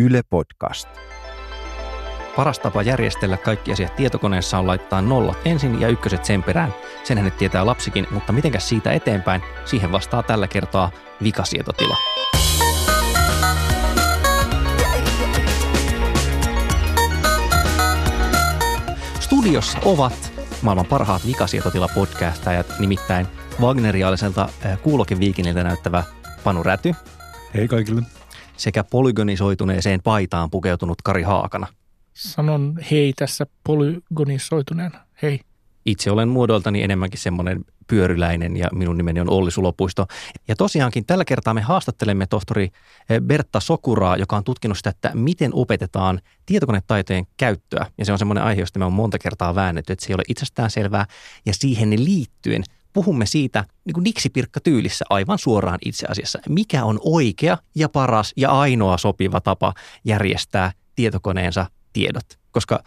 Yle Podcast. Paras tapa järjestellä kaikki asiat tietokoneessa on laittaa nollat ensin ja ykköset sen perään. Senhän nyt tietää lapsikin, mutta mitenkäs siitä eteenpäin? Siihen vastaa tällä kertaa vikasietotila. Studiossa ovat maailman parhaat vikasietotila-podcastajat, nimittäin Wagneriaaliselta äh, kuulokeviikiniltä näyttävä Panu Räty Hei kaikille. Sekä polygonisoituneeseen paitaan pukeutunut Kari Haakana. Sanon hei tässä polygonisoituneena. Hei. Itse olen muodoltani enemmänkin semmoinen pyöryläinen ja minun nimeni on Olli Sulopuisto. Ja tosiaankin tällä kertaa me haastattelemme tohtori eh, Bertta Sokuraa, joka on tutkinut sitä, että miten opetetaan tietokonetaitojen käyttöä. Ja se on semmoinen aihe, josta me on monta kertaa väännetty, että se ei ole itsestään selvää. Ja siihen liittyen puhumme siitä niin kuin niksipirkka tyylissä aivan suoraan itse asiassa, mikä on oikea ja paras ja ainoa sopiva tapa järjestää tietokoneensa tiedot. Koska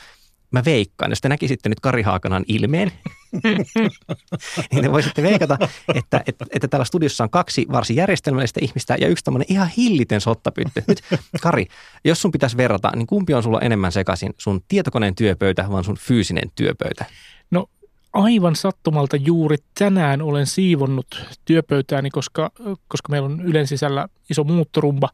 mä veikkaan, jos te näkisitte nyt Kari Haakanan ilmeen, niin te voisitte veikata, että, että, että täällä studiossa on kaksi varsin järjestelmällistä ihmistä ja yksi tämmöinen ihan hillitön sottapytty. Nyt Kari, jos sun pitäisi verrata, niin kumpi on sulla enemmän sekaisin, sun tietokoneen työpöytä vai sun fyysinen työpöytä? No aivan sattumalta juuri tänään olen siivonnut työpöytääni, koska, koska meillä on ylen sisällä iso muuttorumba.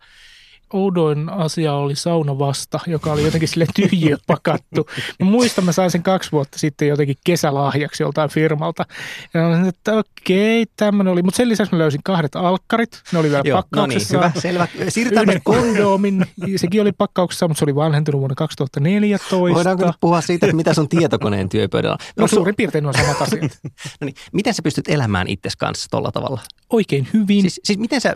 Oudoin asia oli saunavasta, joka oli jotenkin sille tyhjiö pakattu. Mä muistan, mä sain sen kaksi vuotta sitten jotenkin kesälahjaksi joltain firmalta. Ja mä sanoin, että okei, tämmöinen oli. Mutta sen lisäksi mä löysin kahdet alkkarit. Ne oli vielä Joo, no niin, pakkauksessa. hyvä, selvä. Siirrytään Yhden kondoomin, sekin oli pakkauksessa, mutta se oli vanhentunut vuonna 2014. Voidaanko nyt puhua siitä, että mitä sun tietokoneen työpöydällä on? No su- suurin piirtein nuo samat asiat. no niin, miten sä pystyt elämään itses kanssa tolla tavalla? Oikein hyvin. Siis, siis miten sä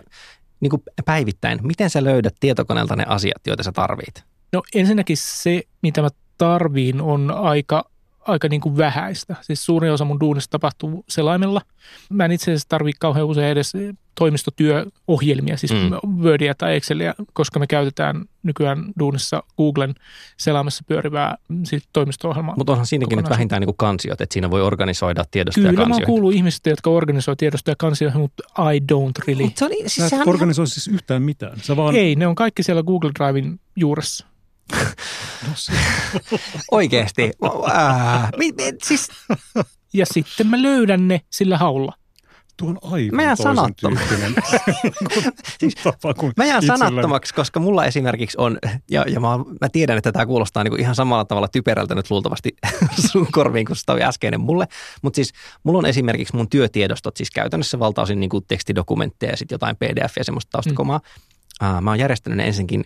niin kuin päivittäin, miten sä löydät tietokoneelta ne asiat, joita sä tarvit? No ensinnäkin se, mitä mä tarviin, on aika, aika niin kuin vähäistä. Siis suurin osa mun duunista tapahtuu selaimella. Mä en itse asiassa tarvii kauhean usein edes toimistotyöohjelmia, siis Mm. Wordia tai Excelia, koska me käytetään nykyään duunissa Googlen selaimessa pyörivää siis toimisto-ohjelmaa. Mutta onhan siinäkin nyt vähintään niin kuin kansiot, että siinä voi organisoida tiedostoja Kyllä mä oon kansioita. kuullut ihmisistä, jotka organisoi tiedostoja kansioihin, mutta I don't really. Mut se oli, Sä siis et sehän on ihan- organisoi siis yhtään mitään. Sä vaan... Ei, ne on kaikki siellä Google Drivein juuressa. Oikeasti. Äh, mi, mi, siis Ja sitten mä löydän ne sillä haulla. tuo on aivan Mä jään toisen tyyppinen Siis tapa kuin Mä jään sanattomaksi, koska mulla esimerkiksi on, ja, ja mä, mä tiedän, että tämä kuulostaa niinku ihan samalla tavalla typerältä nyt luultavasti sun korviin kuin se toi äskeinen mulle. Mutta siis mulla on esimerkiksi mun työtiedostot, siis käytännössä valtaosin niinku tekstidokumentteja ja sitten jotain pdf ja semmoista taustakomaa. Mm. Mä oon järjestänyt ne ensinnäkin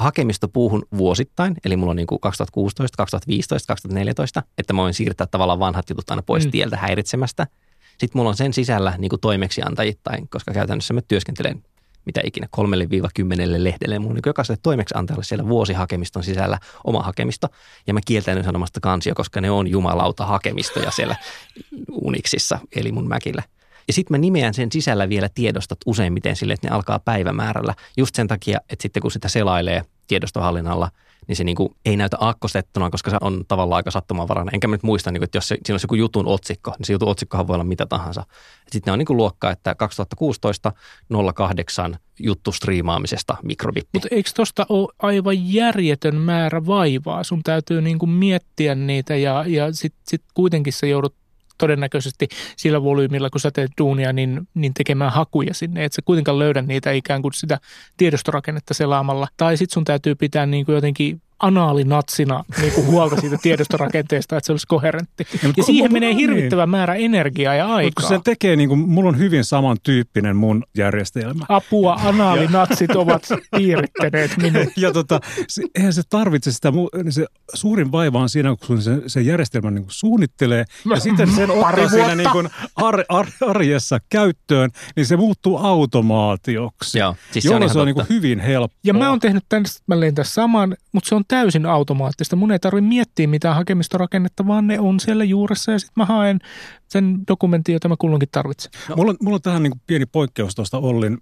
hakemistopuuhun vuosittain, eli mulla on niinku 2016, 2015, 2014, että mä voin siirtää tavallaan vanhat jutut aina pois mm. Tieltä häiritsemästä. Sitten mulla on sen sisällä niin kuin toimeksiantajittain, koska käytännössä mä työskentelen mitä ikinä, kolmelle viiva kymmenelle lehdelle. Mun niin jokaiselle toimeksiantajalle siellä vuosihakemiston sisällä oma hakemisto. Ja mä kieltäydyn sanomasta kansio, koska ne on jumalauta hakemistoja siellä Unixissa, eli mun Mäkillä. Ja sitten mä nimeän sen sisällä vielä tiedostot useimmiten sille, että ne alkaa päivämäärällä. Just sen takia, että sitten kun sitä selailee tiedostohallinnalla, niin se niinku ei näytä aakkostettuna, koska se on tavallaan aika sattumanvarainen. Enkä mä nyt muista, niinku, että jos se, siinä olisi joku jutun otsikko, niin se jutun otsikkohan voi olla mitä tahansa. Sitten ne on niinku luokka, että 2016 08 juttu striimaamisesta mikrobippi. Mutta eikö tosta ole aivan järjetön määrä vaivaa? Sun täytyy niinku miettiä niitä ja, ja sitten sit kuitenkin sä joudut todennäköisesti sillä volyymilla, kun sä teet duunia, niin, niin tekemään hakuja sinne. Et sä kuitenkaan löydä niitä ikään kuin sitä tiedostorakennetta selaamalla. Tai sitten sun täytyy pitää niinku jotenkin anaalinatsina niinku huolta siitä tiedostorakenteesta, että se olisi koherentti. Ja, mutta ja siihen menee niin. hirvittävä määrä energiaa ja Mutta kun aikaa. se tekee, niin kuin, mulla on hyvin samantyyppinen mun järjestelmä. Apua, anaalinatsit ovat piirittäneet minut. Ja tota, se, eihän se tarvitse sitä, niin se suurin vaiva on siinä, kun se, se järjestelmä niin kuin suunnittelee ja sitten sen Pari ottaa siinä vuotta. niin kuin ar, ar, arjessa käyttöön, niin se muuttuu automaatioksi. Joo, siis se on se on niin kuin hyvin helppoa. Ja mä oon tehnyt täsmälleen tässä saman, mutta se on täysin automaattista. Mun ei tarvitse miettiä mitään hakemistorakennetta, vaan ne on siellä juuressa ja sitten mä haen sen dokumentin, jota mä kulloinkin tarvitsen. No. Mulla, on, mulla on tähän niin kuin pieni poikkeus tuosta Ollin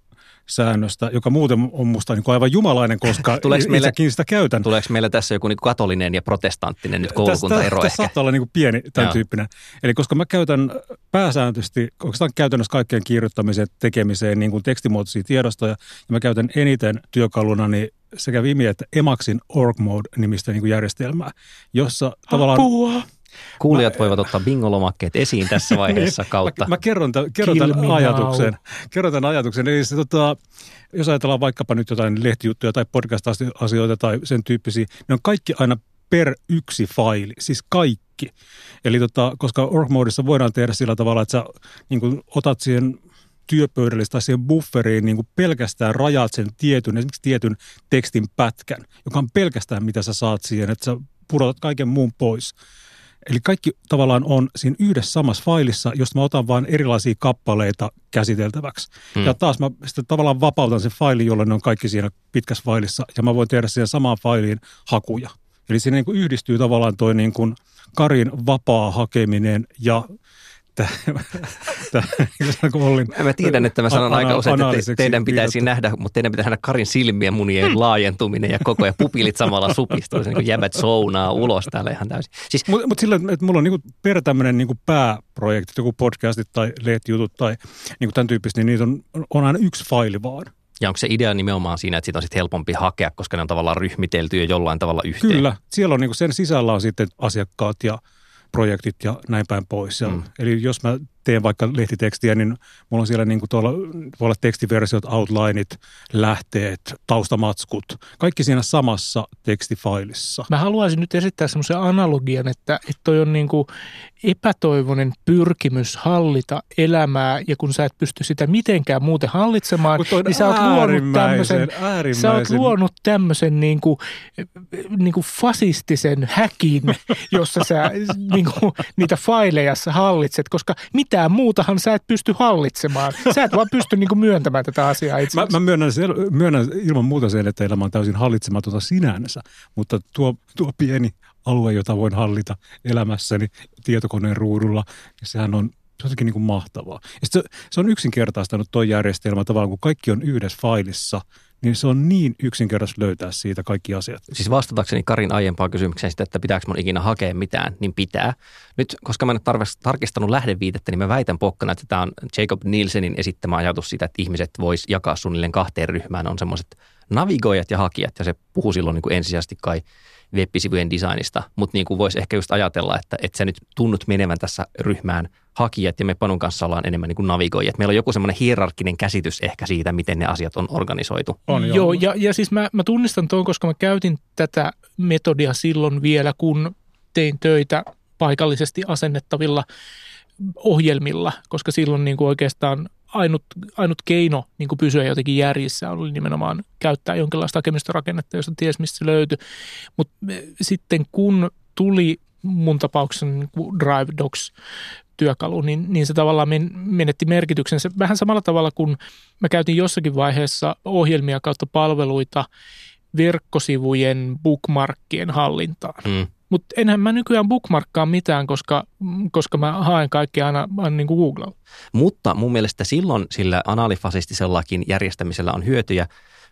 säännöstä, joka muuten on musta niin kuin aivan jumalainen, koska Tuleeko meille- itsekin sitä käytän. Tuleeko meillä tässä joku niin katolinen ja protestanttinen nyt koulukuntaero tässä ehkä? saattaa olla niin kuin pieni tämän Joo. tyyppinen. Eli koska mä käytän pääsääntöisesti, oikeastaan käytännössä kaikkeen kirjoittamiseen, tekemiseen niin kuin tekstimuotoisia tiedostoja, ja mä käytän eniten työkaluna niin sekä Vimi että Emaxin Org Mode-nimistä niin järjestelmää, jossa tavallaan... Apua. Kuulijat mä, voivat ottaa bingolomakkeet esiin tässä vaiheessa kautta. Mä, mä kerron, tämän, kerron tämän ajatuksen. Kerron tämän ajatuksen. Eli se, tota, jos ajatellaan vaikkapa nyt jotain lehtijuttuja tai podcast-asioita tai sen tyyppisiä, ne on kaikki aina per yksi faili, siis kaikki. Eli tota, koska org-moodissa voidaan tehdä sillä tavalla, että sä niin otat siihen työpöydälle tai siihen bufferiin niin kuin pelkästään rajaat sen tietyn, esimerkiksi tietyn tekstin pätkän, joka on pelkästään mitä sä saat siihen, että sä pudotat kaiken muun pois. Eli kaikki tavallaan on siinä yhdessä samassa failissa, josta mä otan vain erilaisia kappaleita käsiteltäväksi. Hmm. Ja taas mä sitten tavallaan vapautan sen failin, jolloin ne on kaikki siinä pitkässä failissa, ja mä voin tehdä siihen samaan failiin hakuja. Eli siinä niin kuin yhdistyy tavallaan toi niin kuin Karin vapaa hakeminen ja mä tiedän, että mä sanon aika usein, että teidän pitäisi nähdä, mutta teidän pitäisi nähdä Karin silmien munien laajentuminen ja koko ajan pupilit samalla supistuu, se niin jäbät sounaa ulos täällä ihan täysin. Siis, mutta mut sillä, että mulla on niin per tämmöinen niin pääprojekti, joku podcastit tai lehtijutut tai niin tämän tyyppistä, niin niitä on, on aina yksi faili vaan. Ja onko se idea nimenomaan siinä, että siitä on sitten helpompi hakea, koska ne on tavallaan ryhmitelty jo jollain tavalla yhteen? Kyllä. Siellä on niin sen sisällä on sitten asiakkaat ja projektit ja näin päin pois. Ja, mm. Eli jos mä teen vaikka lehtitekstiä, niin mulla on siellä niin kuin tuolla, voi olla tekstiversiot, outlineit, lähteet, taustamatskut, kaikki siinä samassa tekstifailissa. Mä haluaisin nyt esittää semmoisen analogian, että, että toi on niin kuin epätoivoinen pyrkimys hallita elämää ja kun sä et pysty sitä mitenkään muuten hallitsemaan, niin sä oot luonut tämmöisen, sä oot luonut tämmöisen niin kuin, niin kuin fasistisen häkin, jossa sä niin kuin, niitä faileja hallitset, koska mitä mitään muutahan sä et pysty hallitsemaan. Sä et vaan pysty niinku myöntämään tätä asiaa itse mä, mä myönnän, sen, myönnän ilman muuta sen, että elämä on täysin hallitsematonta sinänsä, mutta tuo, tuo pieni alue, jota voin hallita elämässäni tietokoneen ruudulla, niin sehän on se on jotenkin niin kuin mahtavaa. Ja se, se on yksinkertaistanut tuo järjestelmä tavallaan, kun kaikki on yhdessä failissa – niin se on niin yksinkertaisesti löytää siitä kaikki asiat. Siis vastatakseni Karin aiempaan kysymykseen sitä, että pitääkö mun ikinä hakea mitään, niin pitää. Nyt, koska mä en ole tarkistanut lähdeviitettä, niin mä väitän pokkana, että tämä on Jacob Nielsenin esittämä ajatus siitä, että ihmiset vois jakaa suunnilleen kahteen ryhmään. On semmoiset navigoijat ja hakijat, ja se puhuu silloin niin kuin ensisijaisesti kai web-sivujen designista, mutta niin kuin voisi ehkä just ajatella, että, että se nyt tunnut menevän tässä ryhmään hakijat ja me Panun kanssa ollaan enemmän niin kuin navigoijat. Meillä on joku semmoinen hierarkkinen käsitys ehkä siitä, miten ne asiat on organisoitu. On, joo, joo ja, ja siis mä, mä tunnistan tuon, koska mä käytin tätä metodia silloin vielä, kun tein töitä paikallisesti asennettavilla ohjelmilla, koska silloin niin kuin oikeastaan ainut, ainut keino niin kuin pysyä jotenkin järjissä oli nimenomaan käyttää jonkinlaista hakemisstorakennetta, josta ties mistä se löytyi. Mutta sitten kun tuli mun tapauksessa niin Drive Docs työkalu, niin, niin se tavallaan menetti merkityksensä. Vähän samalla tavalla kuin mä käytin jossakin vaiheessa ohjelmia kautta palveluita verkkosivujen bookmarkkien hallintaan. Mm. Mutta enhän mä nykyään bookmarkkaa mitään, koska, koska mä haen kaikkea aina, aina niin Googlella. Mutta mun mielestä silloin sillä analifasistisellakin järjestämisellä on hyötyjä,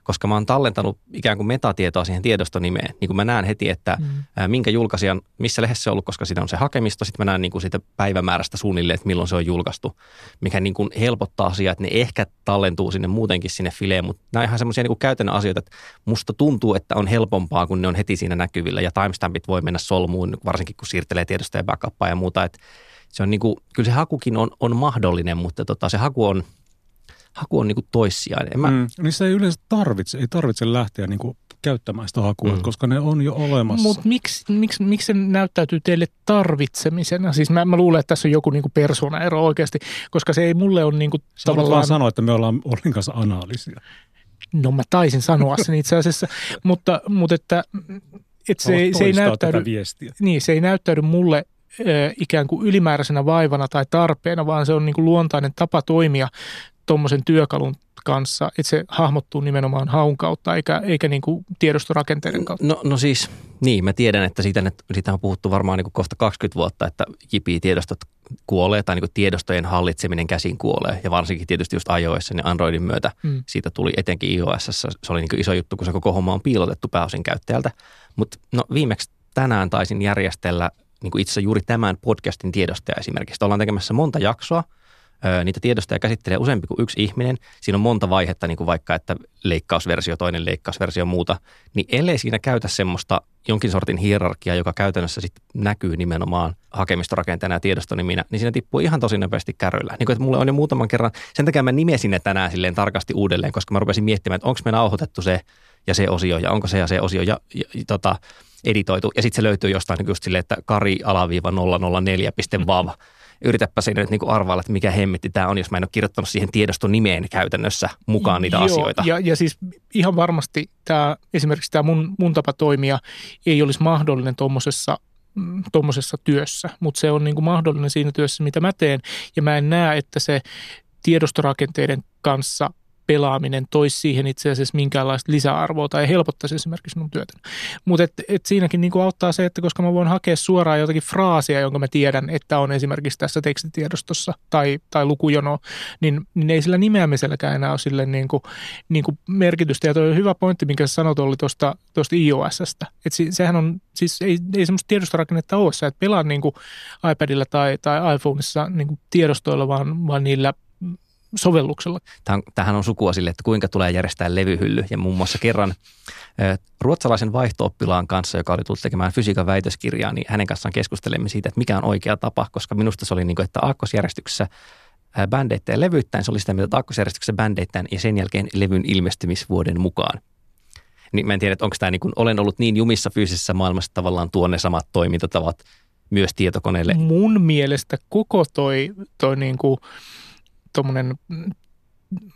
koska mä oon tallentanut ikään kuin metatietoa siihen tiedostonimeen. Niin kuin mä näen heti, että mm. minkä julkaisijan, missä lehdessä se on ollut, koska siinä on se hakemisto. Sitten mä näen niin kuin siitä päivämäärästä suunnilleen, että milloin se on julkaistu, mikä niin kuin helpottaa asiaa, että ne ehkä tallentuu sinne muutenkin sinne fileen. Mutta nämä on ihan semmoisia niin käytännön asioita, että musta tuntuu, että on helpompaa, kun ne on heti siinä näkyvillä. Ja timestampit voi mennä solmuun, varsinkin kun siirtelee tiedostoja backupaa ja muuta. Että se on niin kuin, kyllä se hakukin on, on mahdollinen, mutta tota, se haku on – haku on niin kuin toissijainen. Mä... Mm, niin se ei yleensä tarvitse, ei tarvitse lähteä niin kuin käyttämään sitä hakua, mm. koska ne on jo olemassa. Mutta miksi, miksi, miksi se näyttäytyy teille tarvitsemisena? Siis mä, mä luulen, että tässä on joku niin persoonaero oikeasti, koska se ei mulle ole niin kuin tavallaan... vaan sanoa, että me ollaan Ollin kanssa analyysiä. No mä taisin sanoa sen itse asiassa, mutta, mutta että, että se, se, ei näyttäydy, niin, se ei näyttäydy mulle ikään kuin ylimääräisenä vaivana tai tarpeena, vaan se on niin kuin luontainen tapa toimia tuommoisen työkalun kanssa, että se hahmottuu nimenomaan haun kautta eikä, eikä niin kuin tiedostorakenteiden kautta? No, no siis, niin, mä tiedän, että siitä, siitä on puhuttu varmaan niin kuin kohta 20 vuotta, että JP-tiedostot kuolee tai niin kuin tiedostojen hallitseminen käsin kuolee. Ja varsinkin tietysti just iOS ja Androidin myötä mm. siitä tuli etenkin iOS. Se oli niin kuin iso juttu, kun se koko homma on piilotettu pääosin käyttäjältä. Mutta no viimeksi tänään taisin järjestellä niin kuin itse juuri tämän podcastin tiedostoja esimerkiksi. Ollaan tekemässä monta jaksoa – niitä tiedostoja käsittelee useampi kuin yksi ihminen. Siinä on monta vaihetta, niin kuin vaikka että leikkausversio, toinen leikkausversio muuta. Niin ellei siinä käytä semmoista jonkin sortin hierarkiaa, joka käytännössä sitten näkyy nimenomaan hakemistorakenteena ja tiedostoniminä, niin siinä tippuu ihan tosi nopeasti kärryllä. Niin kuin, että mulle on jo muutaman kerran, sen takia mä nimesin ne tänään silleen tarkasti uudelleen, koska mä rupesin miettimään, että onko me nauhoitettu se ja se osio ja onko se ja se osio ja, ja, ja tota, editoitu. Ja sitten se löytyy jostain niin just silleen, että kari-004.vav. Yritäpä siinä nyt niin arvailla, että mikä hemmetti tämä on, jos mä en ole kirjoittanut siihen tiedoston nimeen käytännössä mukaan niitä Joo, asioita. Ja, ja siis ihan varmasti tämä, esimerkiksi tämä mun, mun tapa toimia ei olisi mahdollinen tuommoisessa tuommoisessa työssä, mutta se on niin kuin mahdollinen siinä työssä, mitä mä teen, ja mä en näe, että se tiedostorakenteiden kanssa pelaaminen toisi siihen itse asiassa minkäänlaista lisäarvoa tai helpottaisi esimerkiksi mun työtä. Mutta et, et siinäkin niinku auttaa se, että koska mä voin hakea suoraan jotakin fraasia, jonka mä tiedän, että on esimerkiksi tässä tekstitiedostossa tai, tai lukujono, niin, niin ei sillä nimeämiselläkään enää ole sille niinku, niinku merkitystä. Ja tuo hyvä pointti, minkä sä sanot, oli tuosta iOSstä. Et si, sehän on, siis ei, ei semmoista tiedostorakennetta ole. Sä et pelaa niinku iPadilla tai, tai iPhoneissa niinku tiedostoilla, vaan, vaan niillä sovelluksella. Tähän on sukua sille, että kuinka tulee järjestää levyhylly. Ja muun muassa kerran ruotsalaisen vaihtooppilaan kanssa, joka oli tullut tekemään fysiikan väitöskirjaa, niin hänen kanssaan keskustelimme siitä, että mikä on oikea tapa, koska minusta se oli niin kuin, että aakkosjärjestyksessä bändeittäin levyttäin, se oli sitä, mitä aakkosjärjestyksessä bändeittäin ja sen jälkeen levyn ilmestymisvuoden mukaan. Niin mä en tiedä, että onko tämä niin kuin, olen ollut niin jumissa fyysisessä maailmassa tavallaan tuon ne samat toimintatavat myös tietokoneelle. Mun mielestä koko toi, toi niin kuin tuommoinen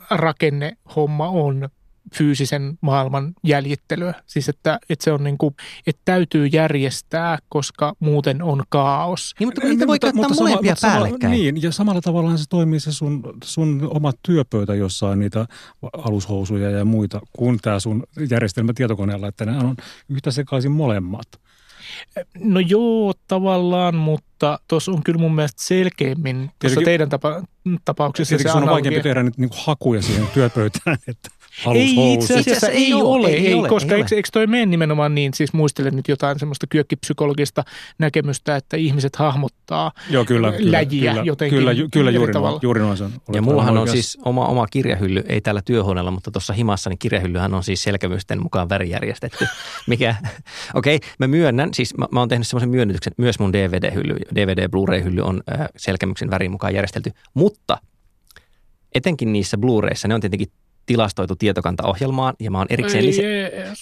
rakennehomma on fyysisen maailman jäljittelyä. Siis että, että se on niin kuin, että täytyy järjestää, koska muuten on kaos. Niin, mutta niitä voi mutta, käyttää mutta molempia sama, päällekkäin. Niin, ja samalla tavalla se toimii se sun, sun oma työpöytä, jossa on niitä alushousuja ja muita, kuin tämä sun järjestelmä tietokoneella, että ne on yhtä sekaisin molemmat. No joo, tavallaan, mutta tuossa on kyllä mun mielestä selkeämmin, tuossa teidän tapa, tapauksessa se on vaikeampi tehdä nyt niin hakuja siihen työpöytään, että ei itse asiassa ei, ei ole, ei, ei ole, koska ei eikö, eikö toi mene nimenomaan niin, siis muistelen nyt jotain semmoista kyökkipsykologista näkemystä, että ihmiset hahmottaa Joo, kyllä, läjiä kyllä, jotenkin Kyllä, kyllä juuri, noin, juuri noin sen. Ja mullahan on siis oma, oma kirjahylly, ei täällä työhuoneella, mutta tuossa himassa, niin kirjahyllyhän on siis selkämysten mukaan värijärjestetty. Mikä, okei, okay, mä myönnän, siis mä, mä oon tehnyt semmoisen myönnytyksen, myös mun DVD-hylly, DVD Blu-ray-hylly on äh, selkämyksen värin mukaan järjestelty, mutta etenkin niissä Blu-rayissa ne on tietenkin tilastoitu tietokantaohjelmaan ja mä oon erikseen, lisä-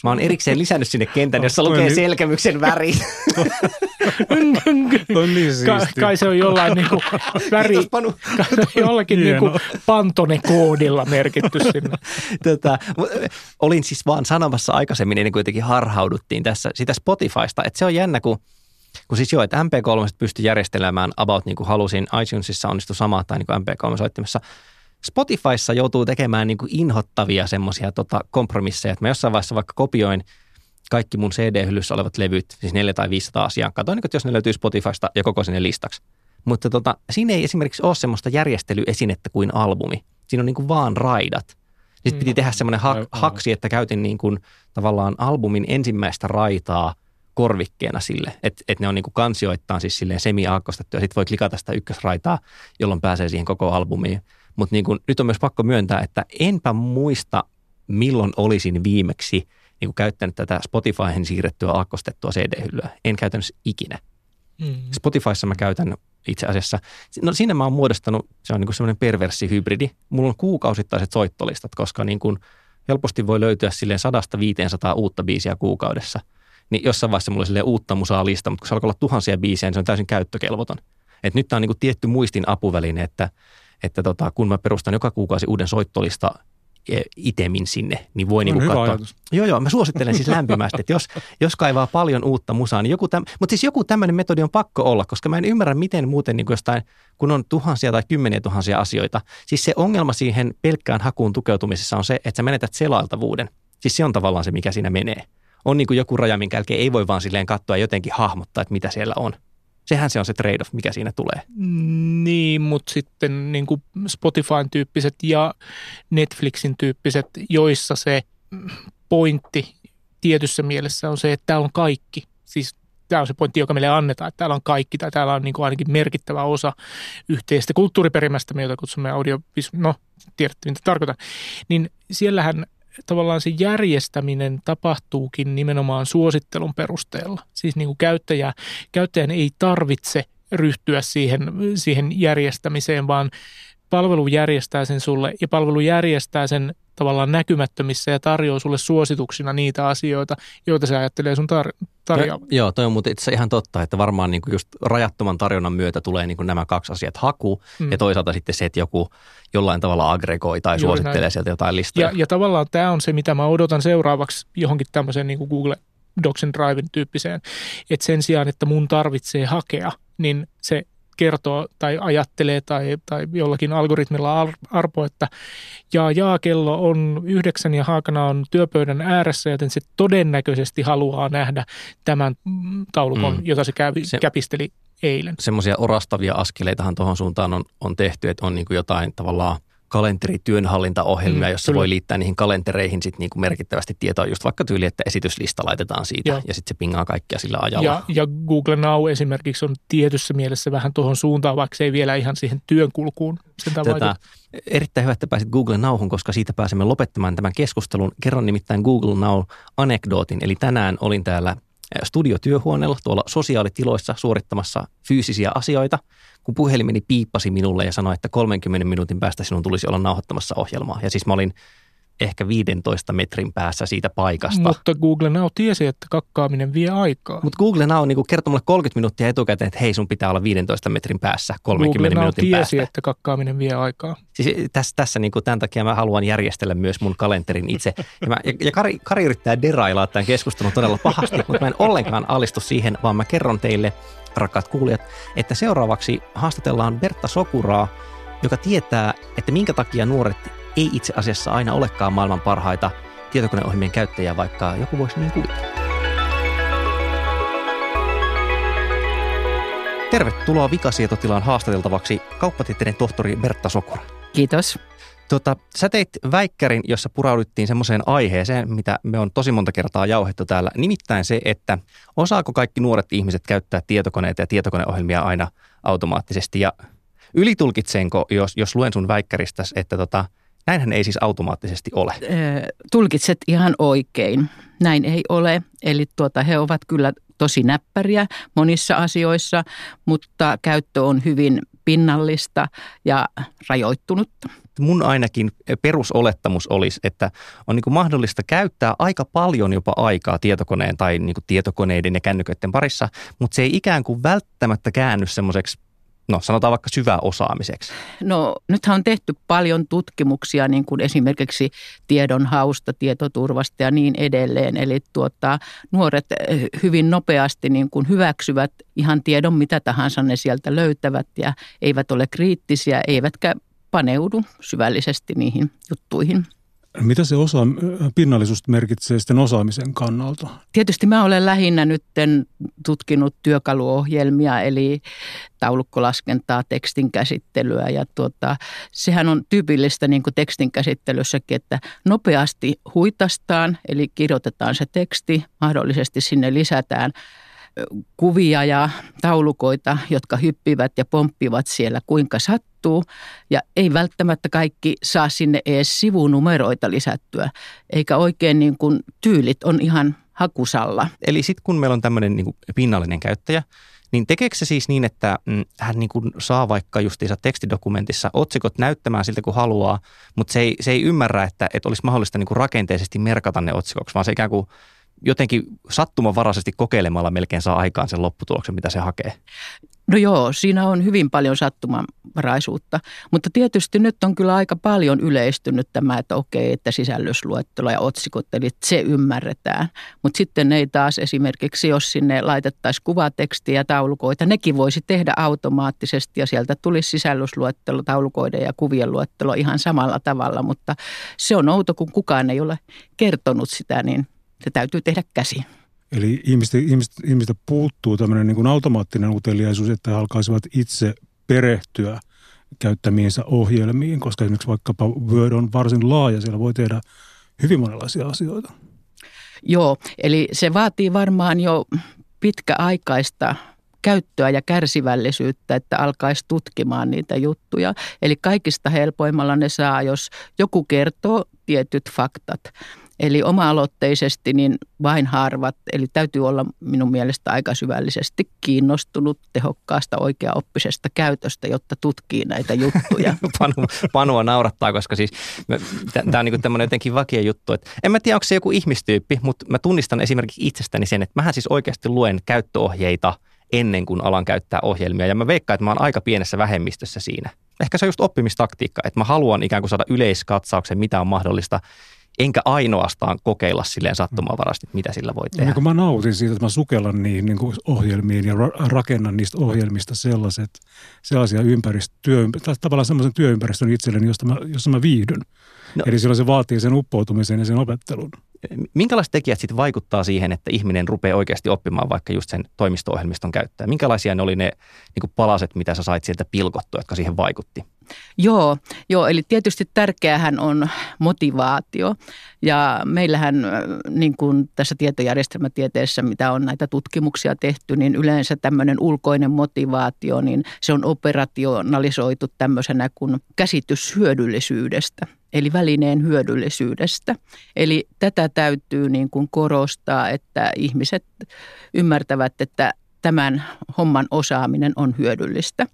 mä oon erikseen lisännyt sinne kentän, jossa lukee niin... selkämyksen väri. on niin Ka- kai se on jollain niinku väri, jollakin niinku pantone-koodilla merkitty sinne. Tota, olin siis vaan sanomassa aikaisemmin, ennen kuin jotenkin harhauduttiin tässä sitä Spotifysta, että se on jännä, kun kun siis joo, että MP3 pystyi järjestelemään about niin kuin halusin, iTunesissa onnistui sama tai niin kuin MP3-soittimessa – Spotifyssa joutuu tekemään niin kuin inhottavia semmoisia tota, kompromisseja, että mä jossain vaiheessa vaikka kopioin kaikki mun CD-hyllyssä olevat levyt, siis 4 tai 500 asiaa, katsoin, niin, että jos ne löytyy Spotifysta ja koko sinne listaksi. Mutta tota, siinä ei esimerkiksi ole semmoista järjestelyesinettä kuin albumi. Siinä on niin kuin vaan raidat. Sitten mm. piti tehdä semmoinen ha- haksi, että käytin niin kuin tavallaan albumin ensimmäistä raitaa korvikkeena sille, että, että ne on niin kuin kansioittain siis silleen semi-aakkostettu ja sitten voi klikata sitä ykkösraitaa, jolloin pääsee siihen koko albumiin. Mutta niin kuin, nyt on myös pakko myöntää, että enpä muista, milloin olisin viimeksi niin kuin käyttänyt tätä Spotifyhin siirrettyä akkostettua CD-hyllyä. En käytännössä ikinä. Mm. Spotifyssa mä käytän itse asiassa, no siinä mä oon muodostanut, se on niin semmoinen perverssi hybridi. Mulla on kuukausittaiset soittolistat, koska niin kuin helposti voi löytyä silleen sadasta 500 uutta biisiä kuukaudessa. Niin jossain vaiheessa mulla on uutta musaa lista, mutta kun se alkaa olla tuhansia biisejä, niin se on täysin käyttökelvoton. Et nyt tämä on niin kuin tietty muistin apuväline, että että tota, kun mä perustan joka kuukausi uuden soittolista e, itemin sinne, niin voi niin katsoa. Ajatus. Joo, joo, mä suosittelen siis lämpimästi, että jos, jos kaivaa paljon uutta musaa, niin joku täm, mutta siis joku tämmöinen metodi on pakko olla, koska mä en ymmärrä, miten muuten niin jostain, kun on tuhansia tai kymmeniä tuhansia asioita. Siis se ongelma siihen pelkkään hakuun tukeutumisessa on se, että sä menetät selailtavuuden. Siis se on tavallaan se, mikä siinä menee. On niin joku raja, minkä jälkeen ei voi vaan silleen katsoa jotenkin hahmottaa, että mitä siellä on. Sehän se on se trade-off, mikä siinä tulee. Niin, mutta sitten niin kuin Spotifyn tyyppiset ja Netflixin tyyppiset, joissa se pointti tietyssä mielessä on se, että tämä on kaikki. Siis tämä on se pointti, joka meille annetaan, että täällä on kaikki tai täällä on niin kuin ainakin merkittävä osa yhteistä kulttuuriperimästä, jota kutsumme audio, no tiedätte mitä tarkoitan, niin siellähän tavallaan se järjestäminen tapahtuukin nimenomaan suosittelun perusteella. Siis niin kuin käyttäjä, käyttäjän ei tarvitse ryhtyä siihen, siihen järjestämiseen, vaan palvelu järjestää sen sulle ja palvelu järjestää sen tavallaan näkymättömissä ja tarjoaa sulle suosituksina niitä asioita, joita se ajattelee sun tar- tarjoavan. No, joo, toi on muuten itse ihan totta, että varmaan niin kuin just rajattoman tarjonnan myötä tulee niin kuin nämä kaksi asiat, haku mm. ja toisaalta sitten se, että joku jollain tavalla aggregoi tai Juuri suosittelee näin. sieltä jotain listoja. Ja, ja tavallaan tämä on se, mitä mä odotan seuraavaksi johonkin tämmöiseen niin kuin Google Docs and Driven tyyppiseen, että sen sijaan, että mun tarvitsee hakea, niin se kertoo tai ajattelee tai, tai jollakin algoritmilla arpo, että jaa, jaa, kello on yhdeksän ja Haakana on työpöydän ääressä, joten se todennäköisesti haluaa nähdä tämän taulukon, mm. jota se, kävi, se käpisteli eilen. Semmoisia orastavia askeleitahan tuohon suuntaan on, on tehty, että on niin kuin jotain tavallaan kalenterityönhallintaohjelmia, mm, jossa kyllä. voi liittää niihin kalentereihin sit niinku merkittävästi tietoa, just vaikka tyyli, että esityslista laitetaan siitä ja, ja sitten se pingaa kaikkia sillä ajalla. Ja, ja Google Now esimerkiksi on tietyssä mielessä vähän tuohon suuntaan, vaikka se ei vielä ihan siihen työnkulkuun Tätä, erittäin hyvä, että pääsit Google Nowhun, koska siitä pääsemme lopettamaan tämän keskustelun. Kerron nimittäin Google Now-anekdootin, eli tänään olin täällä studiotyöhuoneella tuolla sosiaalitiloissa suorittamassa fyysisiä asioita – kun puhelimeni piippasi minulle ja sanoi, että 30 minuutin päästä sinun tulisi olla nauhoittamassa ohjelmaa. Ja siis mä olin ehkä 15 metrin päässä siitä paikasta. Mutta Google Now tiesi, että kakkaaminen vie aikaa. Mutta Google Now niin kertoi mulle 30 minuuttia etukäteen, että hei, sun pitää olla 15 metrin päässä 30 Google minuutin tiesi, päästä. että kakkaaminen vie aikaa. Siis tässä, tässä niin kuin tämän takia mä haluan järjestellä myös mun kalenterin itse. Ja, mä, ja, ja Kari, Kari yrittää derailaa tämän keskustelun todella pahasti, mutta mä en ollenkaan alistu siihen, vaan mä kerron teille – rakkaat kuulijat, että seuraavaksi haastatellaan Bertta Sokuraa, joka tietää, että minkä takia nuoret ei itse asiassa aina olekaan maailman parhaita tietokoneohjelmien käyttäjiä, vaikka joku voisi niin kuvitella. Tervetuloa vikasietotilaan haastateltavaksi kauppatieteiden tohtori Bertta Sokura. Kiitos. Tota, sä teit väikkärin, jossa purauduttiin semmoiseen aiheeseen, mitä me on tosi monta kertaa jauhettu täällä. Nimittäin se, että osaako kaikki nuoret ihmiset käyttää tietokoneita ja tietokoneohjelmia aina automaattisesti. Ja ylitulkitseenko, jos, jos luen sun väikkäristä, että tota, näinhän ei siis automaattisesti ole? Tulkitset ihan oikein. Näin ei ole. Eli tuota, he ovat kyllä tosi näppäriä monissa asioissa, mutta käyttö on hyvin pinnallista ja rajoittunutta mun ainakin perusolettamus olisi, että on niin mahdollista käyttää aika paljon jopa aikaa tietokoneen tai niin tietokoneiden ja kännyköiden parissa, mutta se ei ikään kuin välttämättä käänny semmoiseksi no sanotaan vaikka syvää osaamiseksi? No nythän on tehty paljon tutkimuksia niin kuin esimerkiksi tiedonhausta, tietoturvasta ja niin edelleen. Eli tuota, nuoret eh, hyvin nopeasti niin kuin hyväksyvät ihan tiedon mitä tahansa ne sieltä löytävät ja eivät ole kriittisiä, eivätkä paneudu syvällisesti niihin juttuihin. Mitä se osa, pinnallisuus merkitsee sitten osaamisen kannalta? Tietysti mä olen lähinnä nyt tutkinut työkaluohjelmia, eli taulukkolaskentaa, tekstin käsittelyä. Ja tuota, sehän on tyypillistä niin kuin tekstin käsittelyssäkin, että nopeasti huitastaan, eli kirjoitetaan se teksti, mahdollisesti sinne lisätään kuvia ja taulukoita, jotka hyppivät ja pomppivat siellä kuinka sattuu. Ja ei välttämättä kaikki saa sinne edes sivunumeroita lisättyä, eikä oikein niin kuin tyylit on ihan hakusalla. Eli sitten kun meillä on tämmöinen niin pinnallinen käyttäjä, niin tekeekö se siis niin, että mm, hän niin kuin saa vaikka justiinsa tekstidokumentissa otsikot näyttämään siltä kuin haluaa, mutta se ei, se ei ymmärrä, että, että olisi mahdollista niin kuin rakenteisesti merkata ne otsikoksi, vaan se ikään kuin jotenkin sattumanvaraisesti kokeilemalla melkein saa aikaan sen lopputuloksen, mitä se hakee? No joo, siinä on hyvin paljon sattumanvaraisuutta, mutta tietysti nyt on kyllä aika paljon yleistynyt tämä, että okei, että sisällysluettelo ja otsikot, eli se ymmärretään. Mutta sitten ei taas esimerkiksi, jos sinne laitettaisiin kuvatekstiä ja taulukoita, nekin voisi tehdä automaattisesti ja sieltä tulisi sisällysluettelo, taulukoiden ja kuvien luettelo ihan samalla tavalla, mutta se on outo, kun kukaan ei ole kertonut sitä, niin se täytyy tehdä käsi. Eli ihmistä, ihmistä, ihmistä puuttuu tämmöinen niin kuin automaattinen uteliaisuus, että he alkaisivat itse perehtyä käyttämiinsä ohjelmiin, koska esimerkiksi vaikkapa Word on varsin laaja, siellä voi tehdä hyvin monenlaisia asioita. Joo, eli se vaatii varmaan jo pitkäaikaista käyttöä ja kärsivällisyyttä, että alkaisi tutkimaan niitä juttuja. Eli kaikista helpoimmalla ne saa, jos joku kertoo tietyt faktat. Eli oma-aloitteisesti niin vain harvat, eli täytyy olla minun mielestä aika syvällisesti kiinnostunut tehokkaasta oikeaoppisesta käytöstä, jotta tutkii näitä juttuja. Panu, Panua naurattaa, koska siis tämä on niin tämmöinen jotenkin vakia juttu. Että en mä tiedä, onko se joku ihmistyyppi, mutta mä tunnistan esimerkiksi itsestäni sen, että mähän siis oikeasti luen käyttöohjeita ennen kuin alan käyttää ohjelmia. Ja mä veikkaan, että mä oon aika pienessä vähemmistössä siinä. Ehkä se on just oppimistaktiikka, että mä haluan ikään kuin saada yleiskatsauksen, mitä on mahdollista enkä ainoastaan kokeilla silleen sattumanvarasti, että mitä sillä voi tehdä. Niin mä nautin siitä, että mä sukellan niihin niin kuin ohjelmiin ja ra- rakennan niistä ohjelmista sellaiset, sellaisia ympäristö, työ, tavallaan sellaisen työympäristön itselleni, josta mä, jossa mä viihdyn. No. Eli silloin se vaatii sen uppoutumisen ja sen opettelun. Minkälaiset tekijät sitten vaikuttaa siihen, että ihminen rupeaa oikeasti oppimaan vaikka just sen toimisto-ohjelmiston käyttöä? Minkälaisia ne oli ne niin palaset, mitä sä sait sieltä pilkottua, jotka siihen vaikutti? Joo, joo, eli tietysti tärkeähän on motivaatio. Ja meillähän niin kuin tässä tietojärjestelmätieteessä, mitä on näitä tutkimuksia tehty, niin yleensä tämmöinen ulkoinen motivaatio, niin se on operationalisoitu tämmöisenä kuin käsitys hyödyllisyydestä eli välineen hyödyllisyydestä. Eli tätä täytyy niin kuin korostaa, että ihmiset ymmärtävät, että tämän homman osaaminen on hyödyllistä.